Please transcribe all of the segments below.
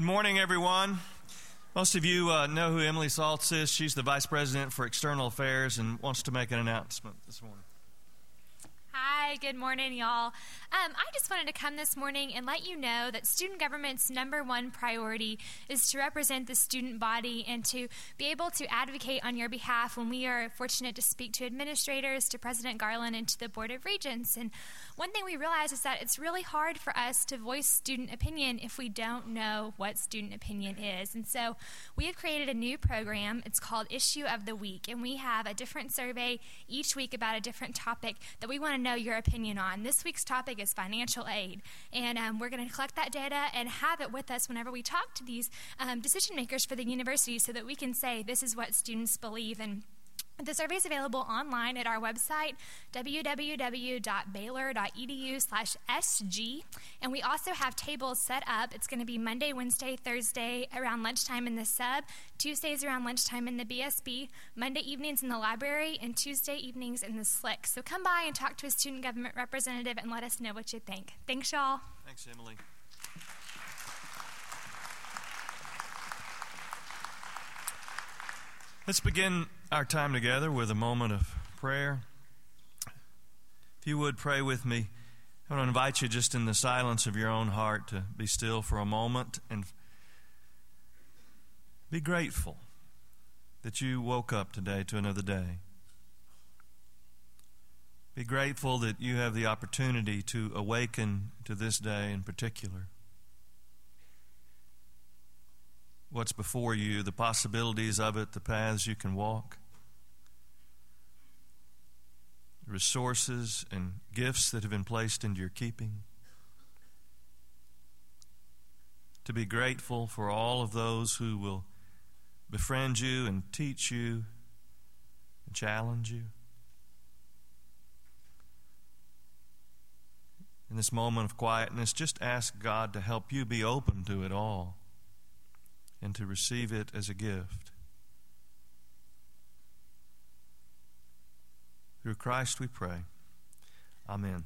Good morning, everyone. Most of you uh, know who Emily Saltz is. She's the Vice President for External Affairs and wants to make an announcement this morning. Good morning, y'all. Um, I just wanted to come this morning and let you know that student government's number one priority is to represent the student body and to be able to advocate on your behalf when we are fortunate to speak to administrators, to President Garland, and to the Board of Regents. And one thing we realize is that it's really hard for us to voice student opinion if we don't know what student opinion is. And so we have created a new program. It's called Issue of the Week, and we have a different survey each week about a different topic that we want to know your opinion on. This week's topic is financial aid, and um, we're going to collect that data and have it with us whenever we talk to these um, decision makers for the university so that we can say this is what students believe and the survey is available online at our website, www.baylor.edu slash SG. And we also have tables set up. It's going to be Monday, Wednesday, Thursday around lunchtime in the sub, Tuesdays around lunchtime in the BSB, Monday evenings in the library, and Tuesday evenings in the SLIC. So come by and talk to a student government representative and let us know what you think. Thanks, y'all. Thanks, Emily. Let's begin our time together with a moment of prayer. If you would pray with me, I want to invite you just in the silence of your own heart to be still for a moment and be grateful that you woke up today to another day. Be grateful that you have the opportunity to awaken to this day in particular. What's before you, the possibilities of it, the paths you can walk, resources and gifts that have been placed into your keeping. To be grateful for all of those who will befriend you and teach you and challenge you. In this moment of quietness, just ask God to help you be open to it all and to receive it as a gift. Through Christ we pray. Amen.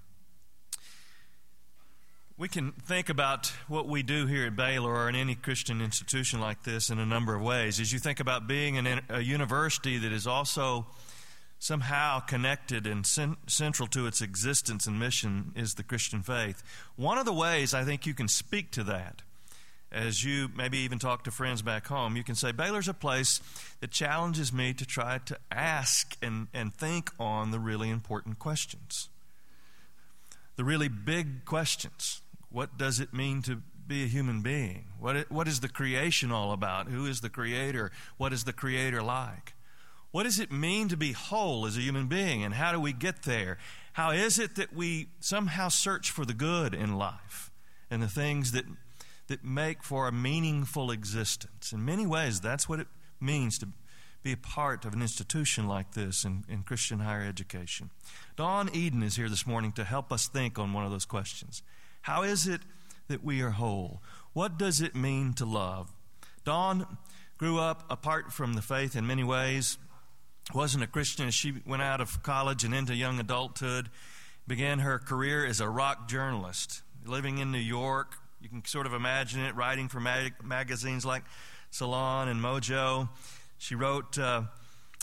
We can think about what we do here at Baylor or in any Christian institution like this in a number of ways. As you think about being an, a university that is also somehow connected and cen- central to its existence and mission is the Christian faith. One of the ways I think you can speak to that as you maybe even talk to friends back home, you can say, Baylor's a place that challenges me to try to ask and, and think on the really important questions. The really big questions. What does it mean to be a human being? What, what is the creation all about? Who is the creator? What is the creator like? What does it mean to be whole as a human being, and how do we get there? How is it that we somehow search for the good in life and the things that that make for a meaningful existence. In many ways, that's what it means to be a part of an institution like this in, in Christian higher education. Dawn Eden is here this morning to help us think on one of those questions. How is it that we are whole? What does it mean to love? Dawn grew up apart from the faith in many ways, wasn't a Christian she went out of college and into young adulthood, began her career as a rock journalist, living in New York, you can sort of imagine it, writing for mag- magazines like Salon and Mojo. She wrote uh,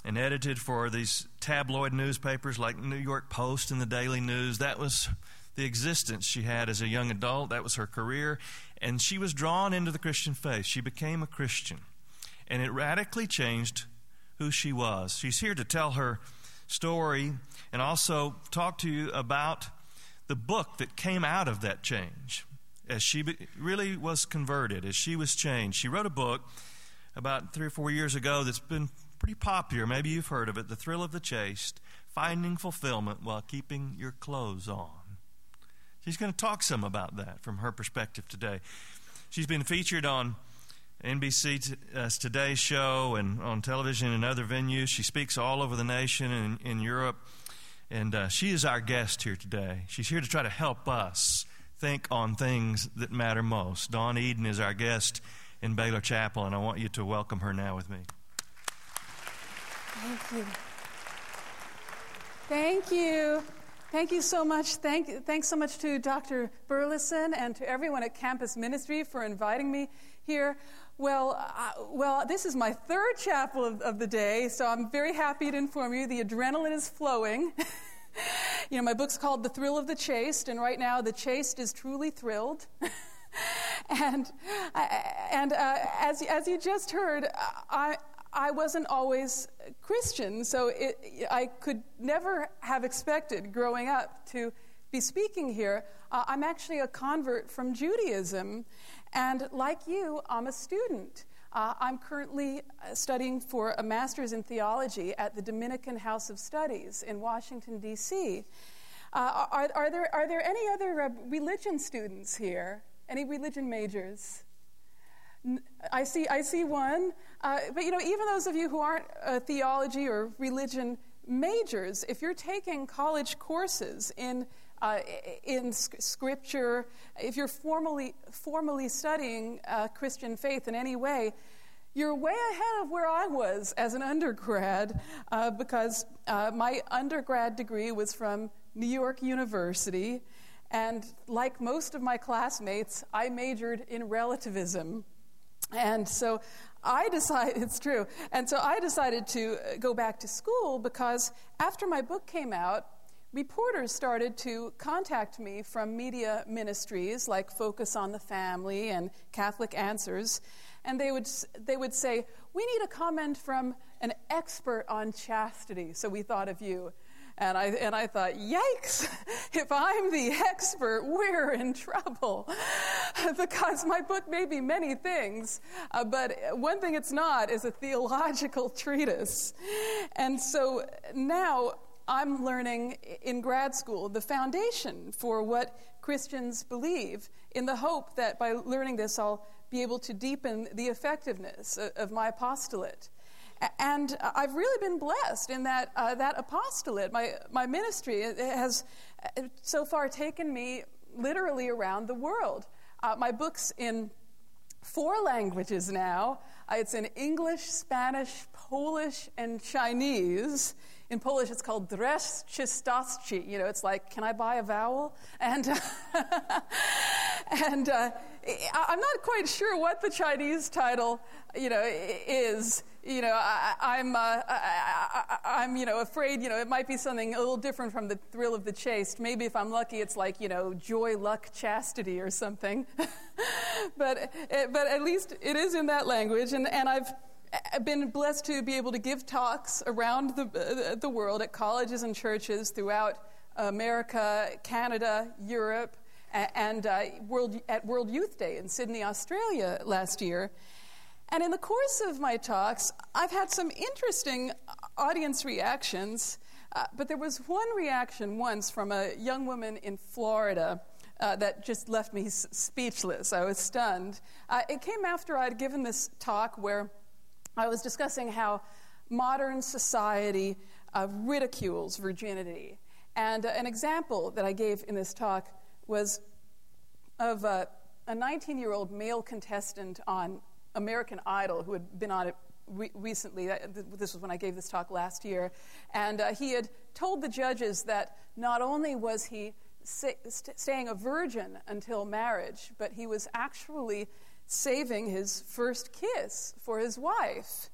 and edited for these tabloid newspapers like New York Post and the Daily News. That was the existence she had as a young adult. That was her career. And she was drawn into the Christian faith. She became a Christian. And it radically changed who she was. She's here to tell her story and also talk to you about the book that came out of that change as she really was converted, as she was changed. She wrote a book about three or four years ago that's been pretty popular. Maybe you've heard of it The Thrill of the Chaste Finding Fulfillment While Keeping Your Clothes On. She's going to talk some about that from her perspective today. She's been featured on NBC's uh, Today Show and on television and other venues. She speaks all over the nation and in Europe. And uh, she is our guest here today. She's here to try to help us think on things that matter most. Dawn Eden is our guest in Baylor Chapel, and I want you to welcome her now with me. Thank you. Thank you. Thank you so much. Thank, thanks so much to Dr. Burleson and to everyone at Campus Ministry for inviting me here. Well, well, this is my third chapel of, of, the day, so I'm very happy to inform you the adrenaline is flowing. you know, my book's called The Thrill of the Chaste, and right now the chaste is truly thrilled. and and uh, as, as you just heard, I, I wasn't always Christian, so it, I could never have expected growing up to be speaking here. Uh, I'm actually a convert from Judaism, and like you, I'm a student. Uh, I'm currently uh, studying for a master's in theology at the Dominican House of Studies in Washington, D.C. Uh, are, are, there, are there any other uh, religion students here? Any religion majors? I see, I see one. Uh, but you know, even those of you who aren't uh, theology or religion majors, if you're taking college courses in uh, in scripture, if you're formally formally studying uh, Christian faith in any way, you're way ahead of where I was as an undergrad uh, because uh, my undergrad degree was from New York University. And like most of my classmates, I majored in relativism. And so I decided, it's true, and so I decided to go back to school because after my book came out, reporters started to contact me from media ministries like Focus on the Family and Catholic Answers, and they would, they would say, We need a comment from an expert on chastity, so we thought of you. And I, and I thought, yikes, if I'm the expert, we're in trouble. because my book may be many things, uh, but one thing it's not is a theological treatise. And so now I'm learning in grad school the foundation for what Christians believe, in the hope that by learning this, I'll be able to deepen the effectiveness of my apostolate. And I've really been blessed in that uh, that apostolate, my, my ministry, has uh, so far taken me literally around the world. Uh, my book's in four languages now. Uh, it's in English, Spanish, Polish, and Chinese. In Polish, it's called Dres Czystoschi. You know, it's like, can I buy a vowel? And, and uh, I'm not quite sure what the Chinese title, you know, is you know, I, am I'm, uh, I, am you know, afraid, you know, it might be something a little different from the thrill of the chaste. Maybe if I'm lucky, it's like, you know, joy, luck, chastity or something. but, eh, but at least it is in that language. And, and I've been blessed to be able to give talks around the, uh, the world at colleges and churches throughout America, Canada, Europe, and uh, World, at World Youth Day in Sydney, Australia last year. And in the course of my talks, I've had some interesting audience reactions, uh, but there was one reaction once from a young woman in Florida. Uh, that just left me s- speechless. I was stunned. Uh, it came after I'd given this talk where I was discussing how modern society uh, ridicules virginity. And uh, an example that I gave in this talk was of uh, a 19 year old male contestant on American Idol who had been on it re- recently. This was when I gave this talk last year. And uh, he had told the judges that not only was he st- staying a virgin until marriage, but he was actually saving his first kiss for his wife.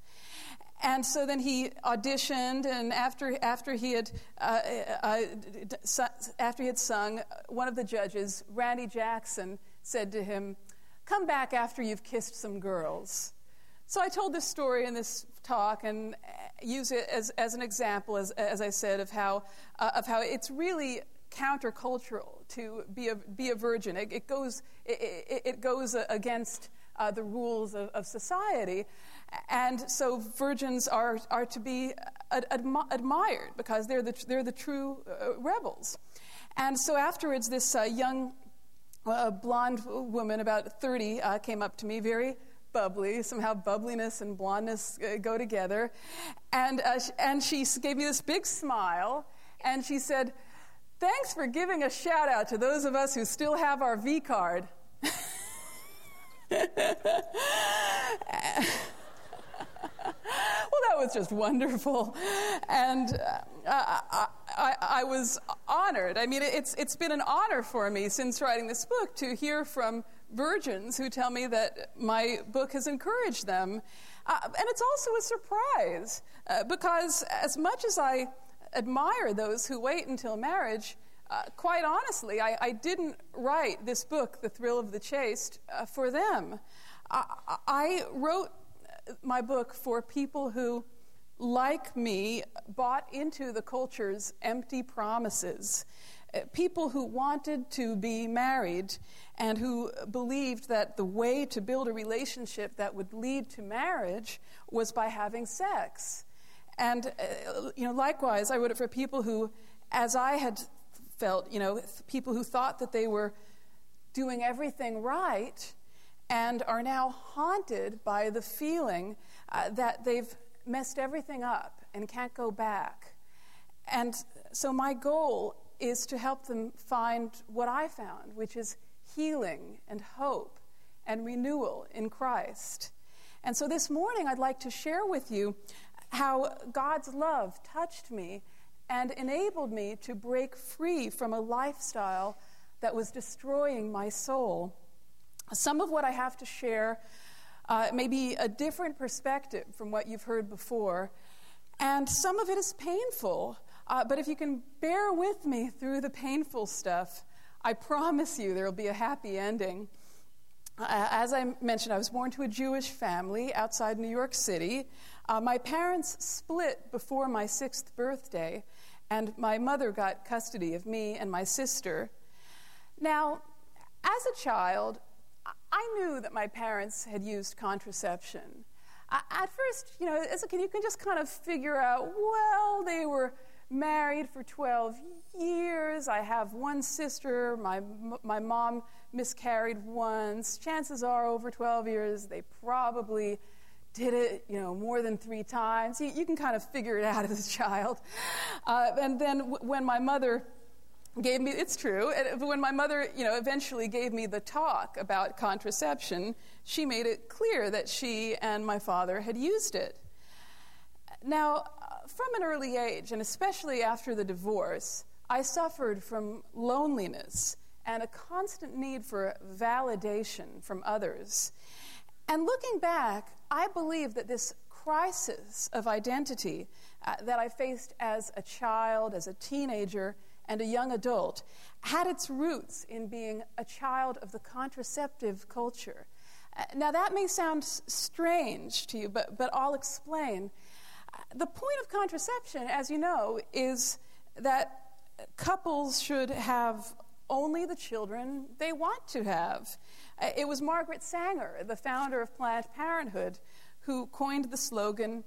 And so then he auditioned, and after, after, he had, uh, uh, uh after he had sung, one of the judges, Randy Jackson, said to him, Come back after you've kissed some girls. So I told this story in this talk and use it as, as an example, as, as I said, of how, uh, of how it's really countercultural to be a, be a virgin. It, it goes, it, it, goes against uh, the rules of, of, society. And so virgins are, are to be ad, admi- admired because they're the, they're the true uh, rebels. And so afterwards, this uh, young a blonde woman, about 30, uh, came up to me, very bubbly. Somehow, bubbliness and blondness uh, go together. And, uh, and she gave me this big smile, and she said, Thanks for giving a shout out to those of us who still have our V card. well, that was just wonderful. And uh, I, I, I, was honored. I mean, it's, it's been an honor for me since writing this book to hear from virgins who tell me that my book has encouraged them. Uh, and it's also a surprise uh, because, as much as I admire those who wait until marriage, uh, quite honestly, I, I, didn't write this book, The Thrill of the Chaste, uh, for them. I, I wrote my book for people who like me, bought into the culture's empty promises. Uh, people who wanted to be married and who believed that the way to build a relationship that would lead to marriage was by having sex. And, uh, you know, likewise, I wrote it for people who, as I had felt, you know, people who thought that they were doing everything right and are now haunted by the feeling uh, that they've messed everything up and can't go back. And so my goal is to help them find what I found, which is healing and hope and renewal in Christ. And so this morning, I'd like to share with you how God's love touched me and enabled me to break free from a lifestyle that was destroying my soul. Some of what I have to share uh, maybe a different perspective from what you've heard before. And some of it is painful, uh, but if you can bear with me through the painful stuff, I promise you there will be a happy ending. Uh, as I mentioned, I was born to a Jewish family outside New York City. Uh, my parents split before my sixth birthday, and my mother got custody of me and my sister. Now, as a child, I knew that my parents had used contraception. at first, you know, as a kid, you can just kind of figure out, well, they were married for 12 years. I have one sister. My, my mom miscarried once. Chances are, over 12 years, they probably did it, you know, more than three times. You, you can kind of figure it out as a child. Uh, and then w- when my mother gave me it's true when my mother you know eventually gave me the talk about contraception she made it clear that she and my father had used it now from an early age and especially after the divorce i suffered from loneliness and a constant need for validation from others and looking back i believe that this crisis of identity uh, that i faced as a child as a teenager and a young adult had its roots in being a child of the contraceptive culture. Uh, now, that may sound strange to you, but, but I'll explain. The point of contraception, as you know, is that couples should have only the children they want to have. Uh, it was Margaret Sanger, the founder of Planned Parenthood, who coined the slogan,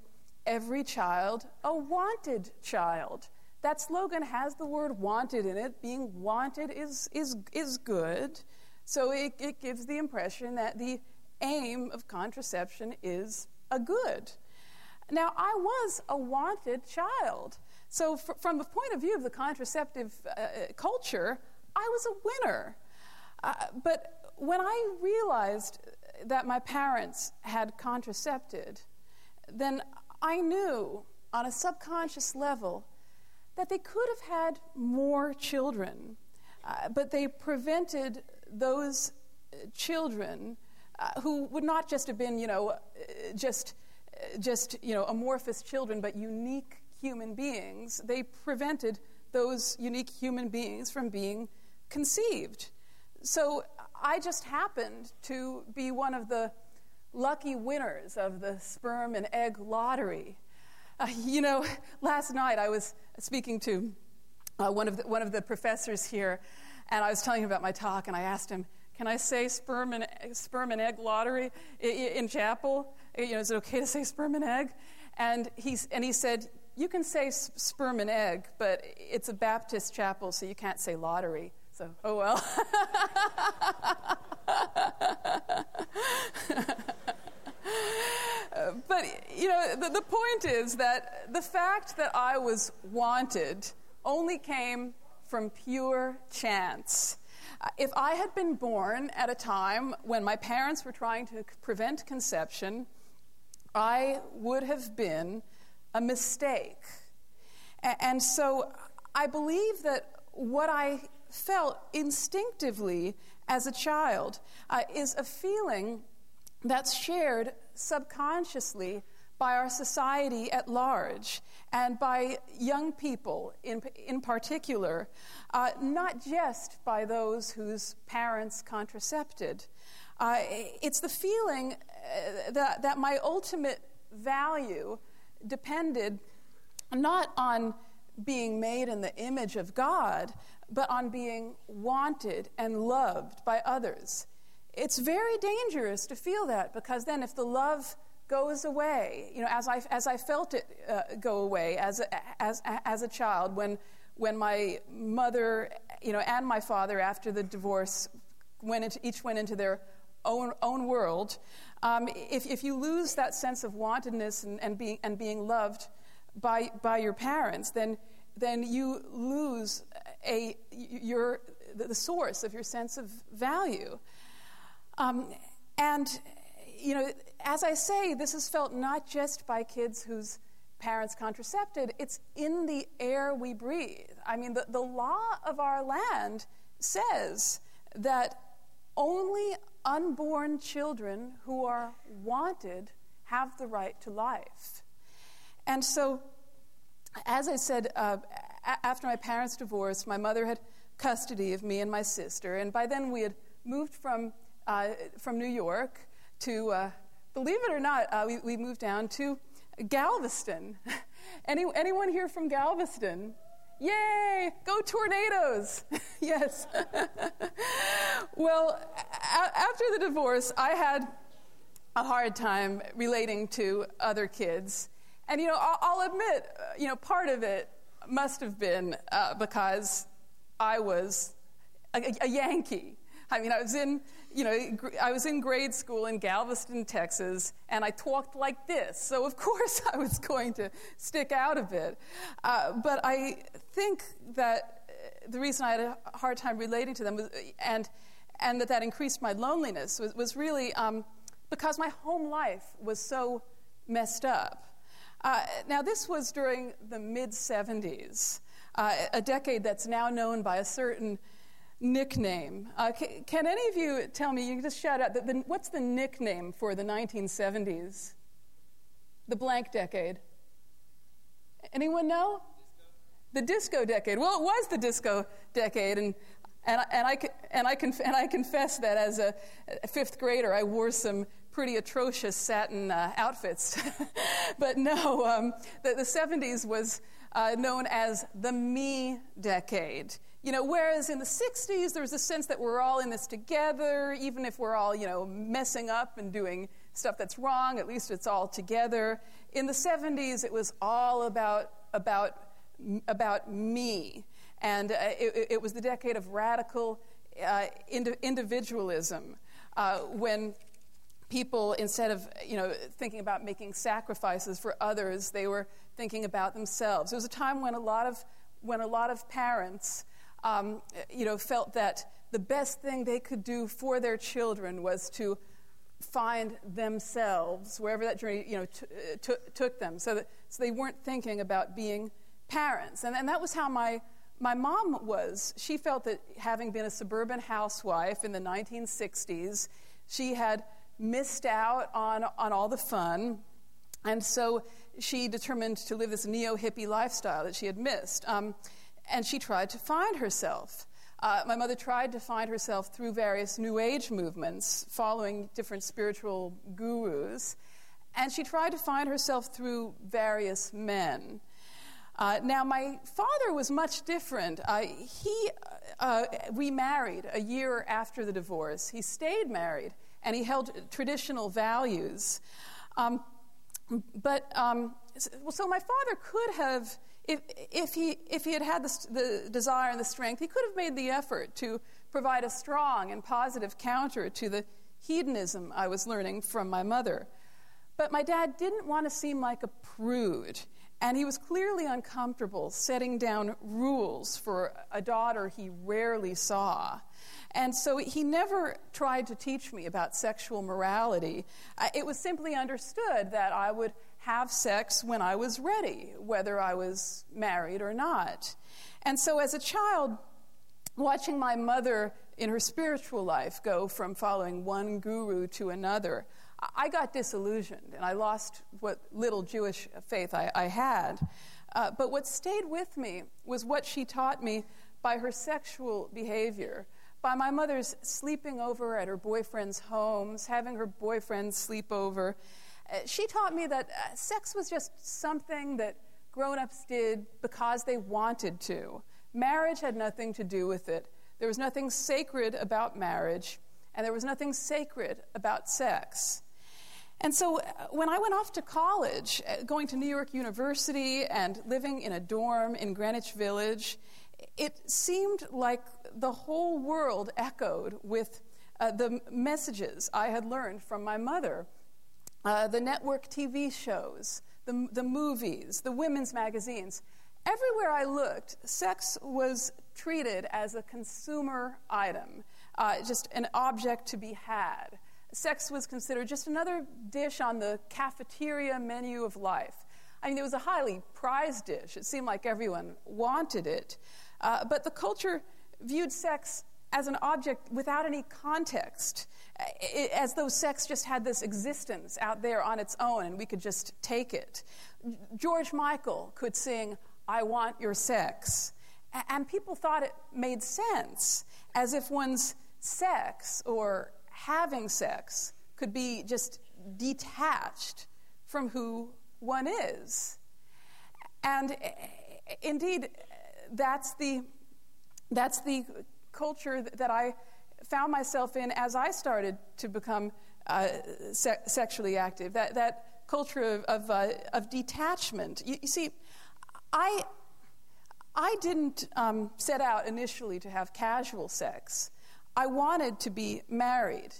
Every child a wanted child. That slogan has the word wanted in it. Being wanted is, is, is good. So it, it gives the impression that the aim of contraception is a good. Now, I was a wanted child. So, f- from the point of view of the contraceptive uh, culture, I was a winner. Uh, but when I realized that my parents had contracepted, then I knew on a subconscious level that they could have had more children, uh, but they prevented those uh, children uh, who would not just have been, you know, uh, just, uh, just, you know, amorphous children, but unique human beings. They prevented those unique human beings from being conceived. So I just happened to be one of the lucky winners of the sperm and egg lottery. Uh, you know, last night I was speaking to uh, one, of the, one of the professors here, and I was telling him about my talk, and I asked him, Can I say sperm and, sperm and egg lottery in, in chapel? You know, is it okay to say sperm and egg? And, he's, and he said, You can say sperm and egg, but it's a Baptist chapel, so you can't say lottery. So, oh well. but, you know, the, the point is that the fact that I was wanted only came from pure chance. If I had been born at a time when my parents were trying to prevent conception, I would have been a mistake. And so I believe that what I felt instinctively as a child uh, is a feeling that's shared subconsciously by our society at large and by young people in, in particular, uh, not just by those whose parents contracepted. Uh, it's the feeling uh, that, that my ultimate value depended not on being made in the image of God, but on being wanted and loved by others. It's very dangerous to feel that because then, if the love goes away, you know, as I, as I felt it uh, go away as a, as, as a child when, when my mother, you know, and my father after the divorce went into, each went into their own, own world, um, if, if you lose that sense of wantedness and, and, being, and being loved by, by your parents, then, then you lose a, your, the source of your sense of value. Um, and, you know, as I say, this is felt not just by kids whose parents contracepted, it's in the air we breathe. I mean, the, the law of our land says that only unborn children who are wanted have the right to life. And so, as I said, uh, a- after my parents' divorced, my mother had custody of me and my sister, and by then we had moved from, uh, from New York to, uh, believe it or not, uh, we, we moved down to Galveston. Any, anyone here from Galveston? Yay! Go tornadoes! yes. well, a- after the divorce, I had a hard time relating to other kids. And, you know, I'll, admit, uh, you know, part of it must have been uh, because I was a, a, Yankee. I mean, I was in, you know, I was in grade school in Galveston, Texas, and I talked like this. So of course I was going to stick out a bit. Uh, but I think that uh, the reason I had a hard time relating to them was, and and that that increased my loneliness was, was really um, because my home life was so messed up. Uh, now, this was during the mid 70s, uh, a decade that's now known by a certain nickname. Uh, can, can, any of you tell me, you can just shout out, the, the, what's the nickname for the 1970s? The blank decade. Anyone know? Disco. The disco decade. Well, it was the disco decade, and and, and, I, and, I, and I confess that as a fifth grader, I wore some pretty atrocious satin uh, outfits. but no, um, the, the 70s was uh, known as the me decade. You know, whereas in the 60s, there was a sense that we're all in this together, even if we're all, you know, messing up and doing stuff that's wrong, at least it's all together. In the 70s, it was all about, about, about me. And uh, it, it, was the decade of radical uh, ind- individualism uh, when people, instead of you know, thinking about making sacrifices for others, they were thinking about themselves. It was a time when a lot of, when a lot of parents um, you know, felt that the best thing they could do for their children was to find themselves wherever that journey you know, t- t- took them. So, that, so they weren't thinking about being parents. And, and that was how my my mom was. She felt that having been a suburban housewife in the 1960s, she had missed out on, on all the fun. And so she determined to live this neo hippie lifestyle that she had missed. Um, and she tried to find herself. Uh, my mother tried to find herself through various New Age movements, following different spiritual gurus. And she tried to find herself through various men. Uh, now, my father was much different. Uh, he uh, remarried a year after the divorce. He stayed married and he held traditional values. Um, but um, so my father could have, if, if, he, if he had had the, the desire and the strength, he could have made the effort to provide a strong and positive counter to the hedonism I was learning from my mother. But my dad didn't want to seem like a prude. And he was clearly uncomfortable setting down rules for a daughter he rarely saw. And so he never tried to teach me about sexual morality. It was simply understood that I would have sex when I was ready, whether I was married or not. And so as a child, watching my mother in her spiritual life go from following one guru to another, I got disillusioned and I lost what little Jewish faith I, I had. Uh, but what stayed with me was what she taught me by her sexual behavior, by my mother's sleeping over at her boyfriend's homes, having her boyfriend sleep over. Uh, she taught me that uh, sex was just something that grown ups did because they wanted to. Marriage had nothing to do with it. There was nothing sacred about marriage, and there was nothing sacred about sex. And so uh, when I went off to college, going to New York University and living in a dorm in Greenwich Village, it seemed like the whole world echoed with uh, the messages I had learned from my mother. Uh, the network TV shows, the, the movies, the women's magazines. Everywhere I looked, sex was treated as a consumer item, uh, just an object to be had sex was considered just another dish on the cafeteria menu of life. I mean, it was a highly prized dish. It seemed like everyone wanted it. Uh, but the culture viewed sex as an object without any context, as though sex just had this existence out there on its own and we could just take it. George Michael could sing, I Want Your Sex. And people thought it made sense, as if one's sex or having sex could be just detached from who one is. And eh, indeed, that's the, that's the culture that I found myself in as I started to become uh, se- sexually active. That, that culture of, of, uh, of detachment. You, you, see, I, I didn't um, set out initially to have casual sex. I wanted to be married,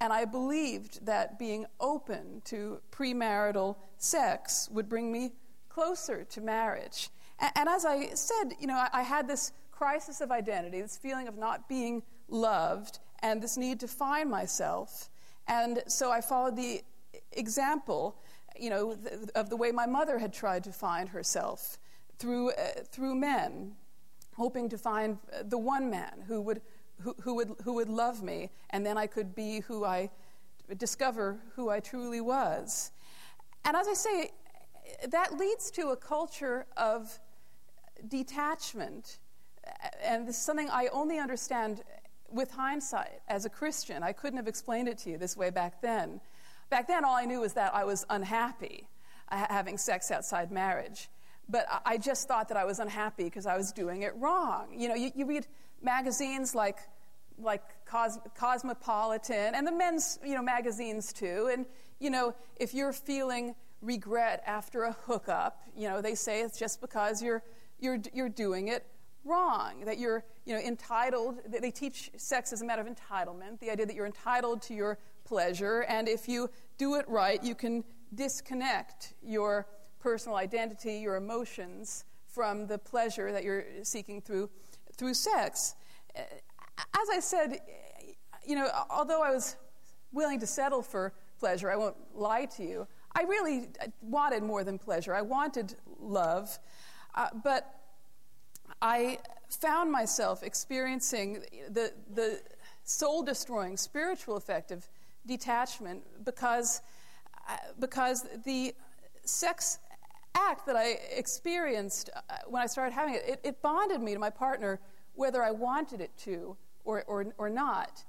and I believed that being open to premarital sex would bring me closer to marriage. And, and as I said, you know, I, I had this crisis of identity, this feeling of not being loved, and this need to find myself. And so I followed the example, you know, of the way my mother had tried to find herself through, uh, through men, hoping to find the one man who would who, who, would, who would love me, and then I could be who I discover who I truly was. And as I say, that leads to a culture of detachment. And this is something I only understand with hindsight as a Christian. I couldn't have explained it to you this way back then. Back then, all I knew was that I was unhappy uh, having sex outside marriage. But I just thought that I was unhappy because I was doing it wrong. You know, you, you read magazines like like Cos- Cosmopolitan and the men's you know magazines too. And you know if you're feeling regret after a hookup, you know they say it's just because you're you're you're doing it wrong. That you're you know entitled. They teach sex as a matter of entitlement. The idea that you're entitled to your pleasure, and if you do it right, you can disconnect your personal identity, your emotions from the pleasure that you're seeking through through sex. As I said, you know, although I was willing to settle for pleasure, I won't lie to you, I really wanted more than pleasure. I wanted love. Uh, but I found myself experiencing the, the soul destroying spiritual effect of detachment because, uh, because the sex act that I experienced uh, when I started having it, it, it bonded me to my partner whether I wanted it to or, or, or not.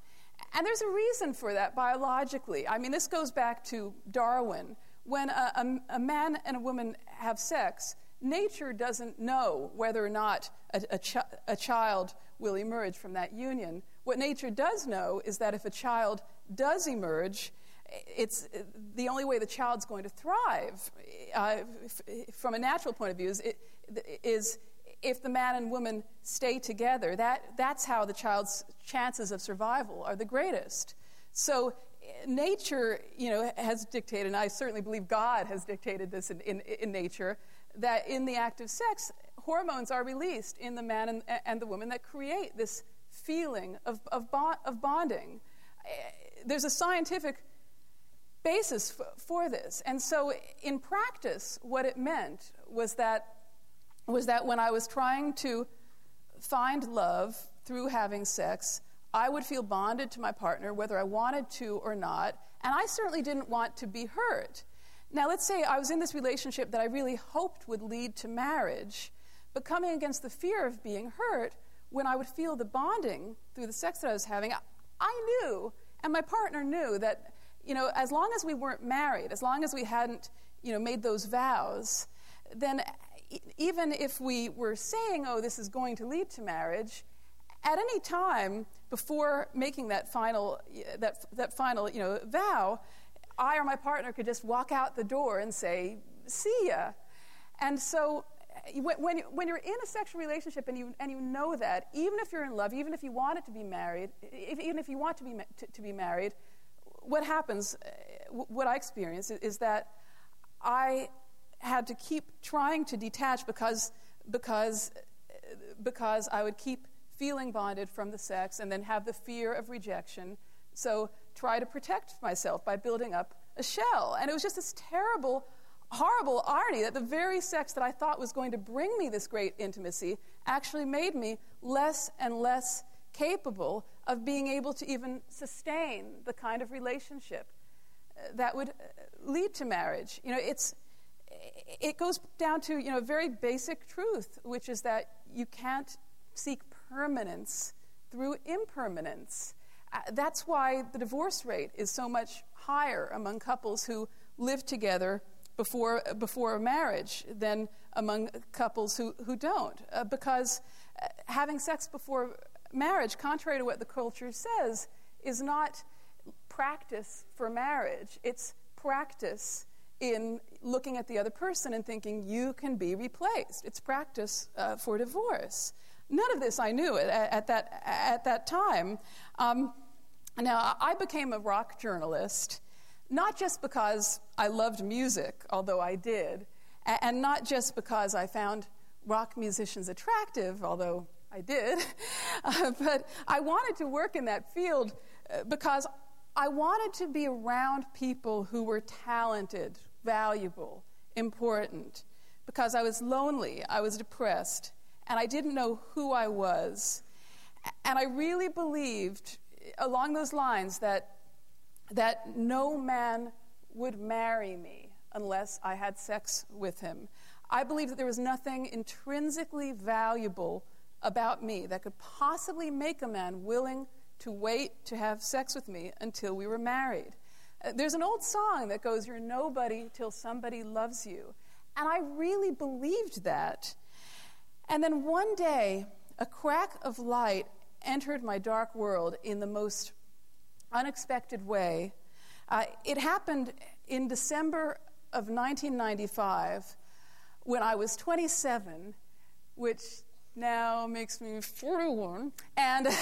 And there's a reason for that biologically. I mean, this goes back to Darwin. When a, a, a man and a woman have sex, nature doesn't know whether or not a, a, a, child will emerge from that union. What nature does know is that if a child does emerge, it's the only way the child's going to thrive uh, f- from a natural point of view is, is if the man and woman stay together, that, that's how the child's chances of survival are the greatest. So nature, you know, has dictated, and I certainly believe God has dictated this in, in, in nature, that in the act of sex, hormones are released in the man and, and the woman that create this feeling of, of, bond, of bonding. Eh, there's a scientific basis for, for this. And so, in practice, what it meant was that, was that when I was trying to find love through having sex, I would feel bonded to my partner whether I wanted to or not, and I certainly didn't want to be hurt. Now, let's say I was in this relationship that I really hoped would lead to marriage, but coming against the fear of being hurt, when I would feel the bonding through the sex that I was having, I knew, and my partner knew, that you know, as long as we weren't married, as long as we hadn't you know, made those vows, then even if we were saying, oh, this is going to lead to marriage, at any time before making that final, that, that final you know, vow, I or my partner could just walk out the door and say, see ya. And so eh, when, when you're in a sexual relationship and you, and you know that, even if you're in love, even if you want it to be married, if, even if you want to be, to, to be married, what happens, eh, what I experience is that I had to keep trying to detach because, because, eh, because I would keep feeling bonded from the sex and then have the fear of rejection. So try to protect myself by building up a shell. And it was just this terrible, horrible irony that the very sex that I thought was going to bring me this great intimacy actually made me less and less capable of being able to even sustain the kind of relationship uh, that would uh, lead to marriage. You know, it's, it goes down to you know, a very basic truth, which is that you can't seek permanence through impermanence. Uh, that's why the divorce rate is so much higher among couples who live together before, before marriage than among couples who, who don't. Uh, because uh, having sex before marriage, contrary to what the culture says, is not practice for marriage. It's practice in looking at the other person and thinking you can be replaced. It's practice uh, for divorce. None of this I knew at, at that, at that time. Um, now, I became a rock journalist not just because I loved music, although I did, and not just because I found rock musicians attractive, although I did, uh, but I wanted to work in that field uh, because I wanted to be around people who were talented, valuable, important, because I was lonely, I was depressed, and I didn't know who I was. And I really believed along those lines that, that no man would marry me unless I had sex with him. I believed that there was nothing intrinsically valuable about me that could possibly make a man willing to wait to have sex with me until we were married. Uh, there's an old song that goes, You're nobody till somebody loves you. And I really believed that. And then one day, a crack of light entered my dark world in the most unexpected way. Uh, it happened in December of 1995 when I was 27, which now makes me 41. And.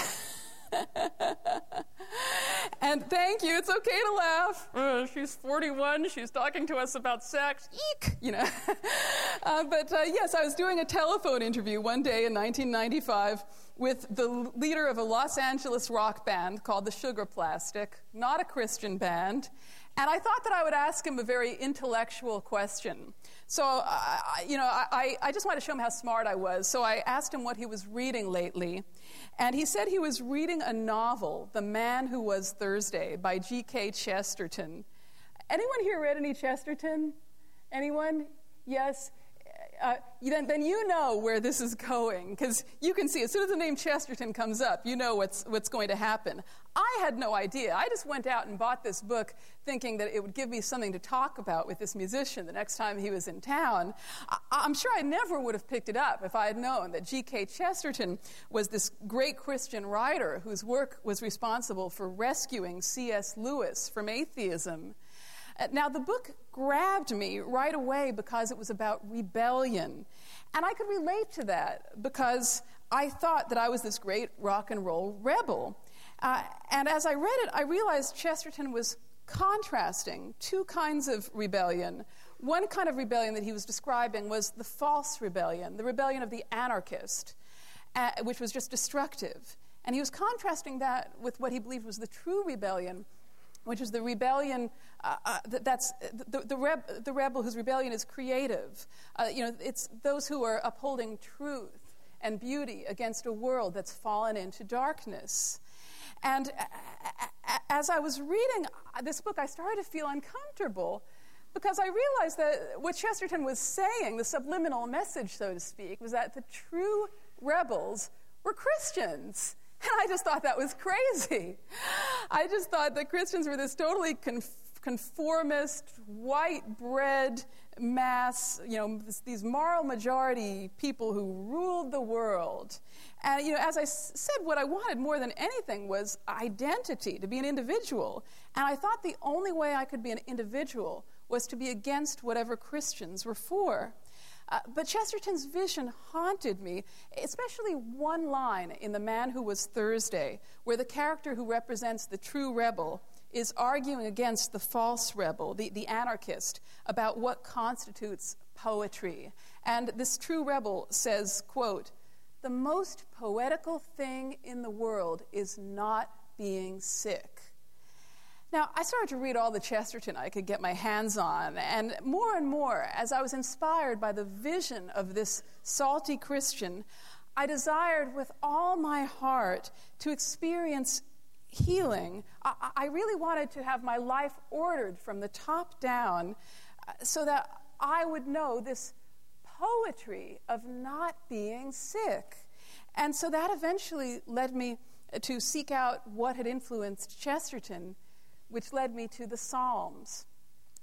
and thank you. It's okay to laugh. Uh, she's 41. She's talking to us about sex. Eek! You know. uh, but uh, yes, I was doing a telephone interview one day in 1995 with the leader of a Los Angeles rock band called the Sugarplastic, not a Christian band. And I thought that I would ask him a very intellectual question. So, uh, you know, I, I just wanted to show him how smart I was. So I asked him what he was reading lately. And he said he was reading a novel, The Man Who Was Thursday, by G.K. Chesterton. Anyone here read any Chesterton? Anyone? Yes? Uh, then, then you know where this is going because you can see as soon as the name Chesterton comes up, you know what's, what's going to happen. I had no idea. I just went out and bought this book thinking that it would give me something to talk about with this musician the next time he was in town. I, am sure I never would have picked it up if I had known that G.K. Chesterton was this great Christian writer whose work was responsible for rescuing C.S. Lewis from atheism. Uh, now, the book grabbed me right away because it was about rebellion. And I could relate to that because I thought that I was this great rock and roll rebel. Uh, and as I read it, I realized Chesterton was contrasting two kinds of rebellion. One kind of rebellion that he was describing was the false rebellion, the rebellion of the anarchist, uh, which was just destructive. And he was contrasting that with what he believed was the true rebellion, which is the rebellion uh, uh, that's the, the, reb, the, rebel whose rebellion is creative. Uh, you know, it's those who are upholding truth and beauty against a world that's fallen into darkness. And as I was reading this book, I started to feel uncomfortable because I realized that what Chesterton was saying, the subliminal message, so to speak, was that the true rebels were Christians. And I just thought that was crazy. I just thought that Christians were this totally conformist, white bread mass, you know, these moral majority people who ruled the world. And, you know, as I said, what I wanted more than anything was identity, to be an individual. And I thought the only way I could be an individual was to be against whatever Christians were for. Uh, but Chesterton's vision haunted me, especially one line in The Man Who Was Thursday, where the character who represents the true rebel is arguing against the false rebel, the, the anarchist, about what constitutes poetry. And this true rebel says, quote, the most poetical thing in the world is not being sick. Now, I started to read all the Chesterton I could get my hands on, and more and more, as I was inspired by the vision of this salty Christian, I desired with all my heart to experience healing. I, I really wanted to have my life ordered from the top down uh, so that I would know this poetry of not being sick. And so that eventually led me to seek out what had influenced Chesterton which led me to the Psalms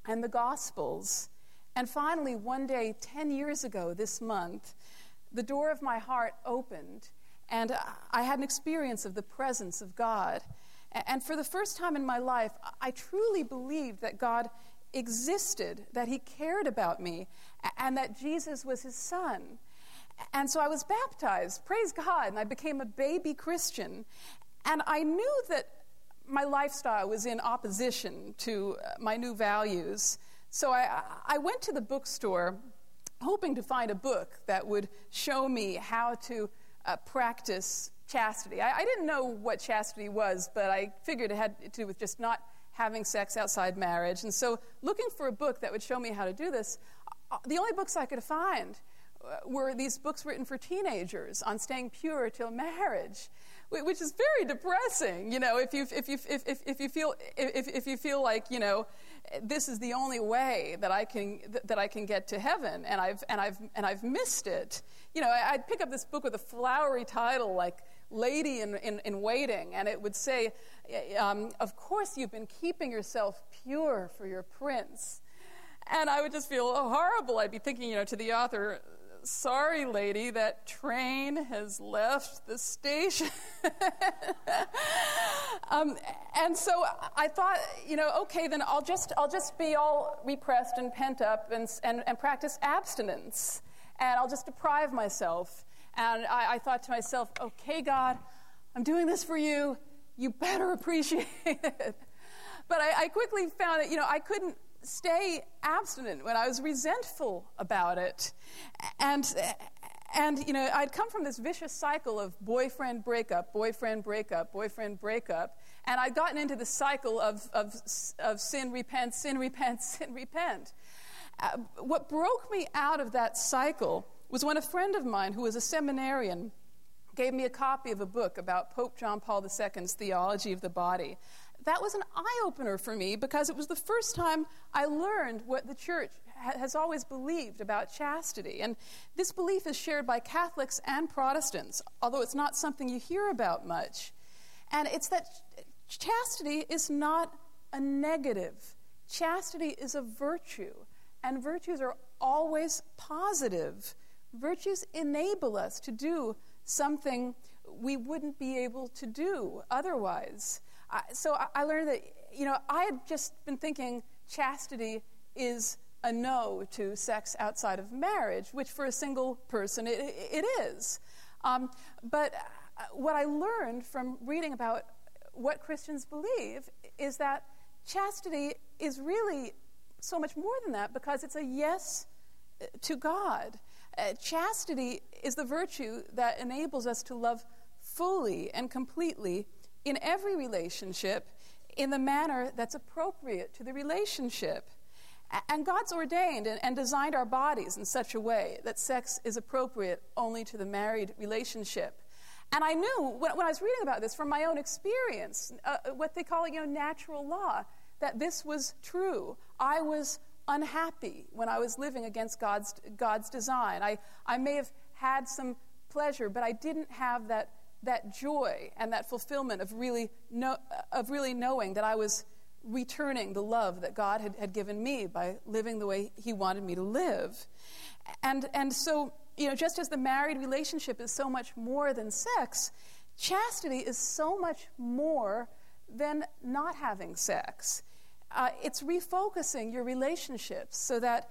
and the Gospels. And finally, one day, 10 years ago this month, the door of my heart opened, and I had an experience of the presence of God. And for the first time in my life, I truly believed that God existed, that He cared about me, and that Jesus was His Son. And so I was baptized, praise God, and I became a baby Christian. And I knew that my lifestyle was in opposition to uh, my new values. So I, I went to the bookstore hoping to find a book that would show me how to uh, practice chastity. I, I, didn't know what chastity was, but I figured it had to do with just not having sex outside marriage. And so, looking for a book that would show me how to do this, uh, the only books I could find uh, were these books written for teenagers on staying pure till marriage which is very depressing. You know, if you if you if, if, if you feel if, if you feel like you know this is the only way that I can that I can get to heaven, and I've and I've and I've missed it. You know, I'd pick up this book with a flowery title like "Lady in, in, in Waiting," and it would say, um, "Of course, you've been keeping yourself pure for your prince." And I would just feel horrible. I'd be thinking, you know, to the author, sorry, lady, that train has left the station. um, and so I thought, you know, okay, then I'll just, I'll just be all repressed and pent up and, and, and practice abstinence. And I'll just deprive myself. And I, I thought to myself, okay, God, I'm doing this for you. You better appreciate it. But I, I quickly found that, you know, I couldn't stay abstinent when I was resentful about it. And, and, you know, I'd come from this vicious cycle of boyfriend breakup, boyfriend breakup, boyfriend breakup. And I'd gotten into the cycle of, of, of sin, repent, sin, repent, sin, repent. Uh, what broke me out of that cycle was when a friend of mine who was a seminarian gave me a copy of a book about Pope John Paul II's theology of the body that was an eye opener for me because it was the first time I learned what the church ha- has always believed about chastity. And this belief is shared by Catholics and Protestants, although it's not something you hear about much. And it's that chastity is not a negative, chastity is a virtue, and virtues are always positive. Virtues enable us to do something we wouldn't be able to do otherwise. I, so I, I learned that, you know, I had just been thinking chastity is a no to sex outside of marriage, which for a single person it, it is. Um, but uh, what I learned from reading about what Christians believe is that chastity is really so much more than that because it's a yes uh, to God. Uh, chastity is the virtue that enables us to love fully and completely in every relationship in the manner that's appropriate to the relationship. And God's ordained and designed our bodies in such a way that sex is appropriate only to the married relationship. And I knew when, I was reading about this from my own experience, uh, what they call you know, natural law, that this was true. I was unhappy when I was living against God's, God's design. I, I may have had some pleasure, but I didn't have that, that joy and that fulfillment of really, know, of really knowing that I was returning the love that God had, had given me by living the way He wanted me to live. And, and so, you know, just as the married relationship is so much more than sex, chastity is so much more than not having sex. Uh, it's refocusing your relationships so that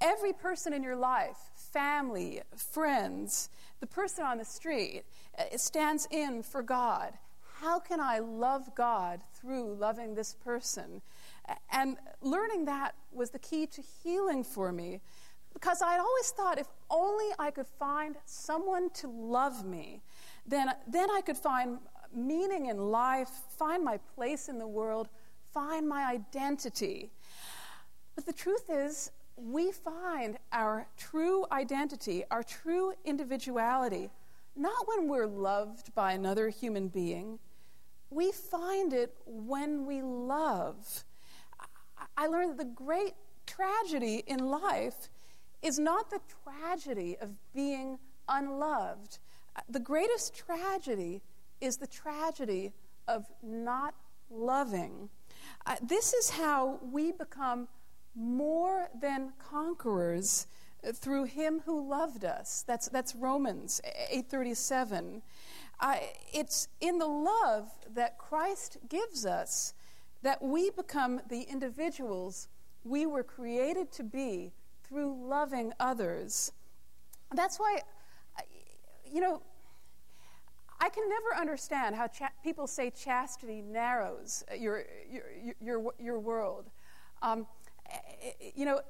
every person in your life, family, friends, the person on the street, uh, stands in for God how can I love God through loving this person? And learning that was the key to healing for me because I'd always thought if only I could find someone to love me, then, then I could find meaning in life, find my place in the world, find my identity. But the truth is, we find our true identity, our true individuality, not when we're loved by another human being, we find it when we love. I learned that the great tragedy in life is not the tragedy of being unloved. The greatest tragedy is the tragedy of not loving. Uh, this is how we become more than conquerors through him who loved us. That's, that's Romans 837. Uh, it's in the love that Christ gives us that we become the individuals we were created to be through loving others. That's why, you know, I can never understand how people say chastity narrows your, your, your, your world. Um, you know,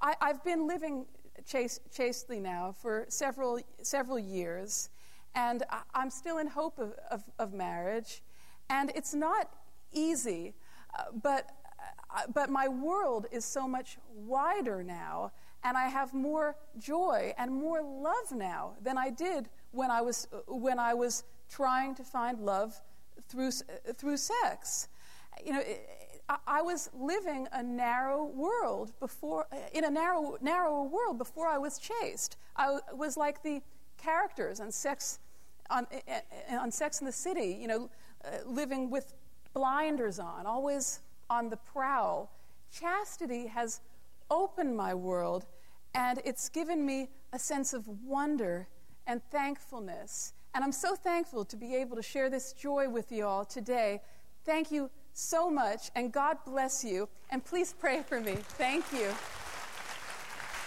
I, have been living chaste, chastely now for several, several years, and I'm still in hope of, of, of marriage. And it's not easy, uh, but, uh, but my world is so much wider now, and I have more joy and more love now than I did when I was, when I was trying to find love through, through sex. You know, I was living a narrow world before, uh, in a narrow, narrower world before I was chaste. I was like the characters on Sex, on, uh, uh, on Sex in the City, you know, uh, living with blinders on, always on the prowl. Chastity has opened my world, and it's given me a sense of wonder and thankfulness. And I'm so thankful to be able to share this joy with you all today. Thank you so much, and God bless you. And please pray for me. Thank you.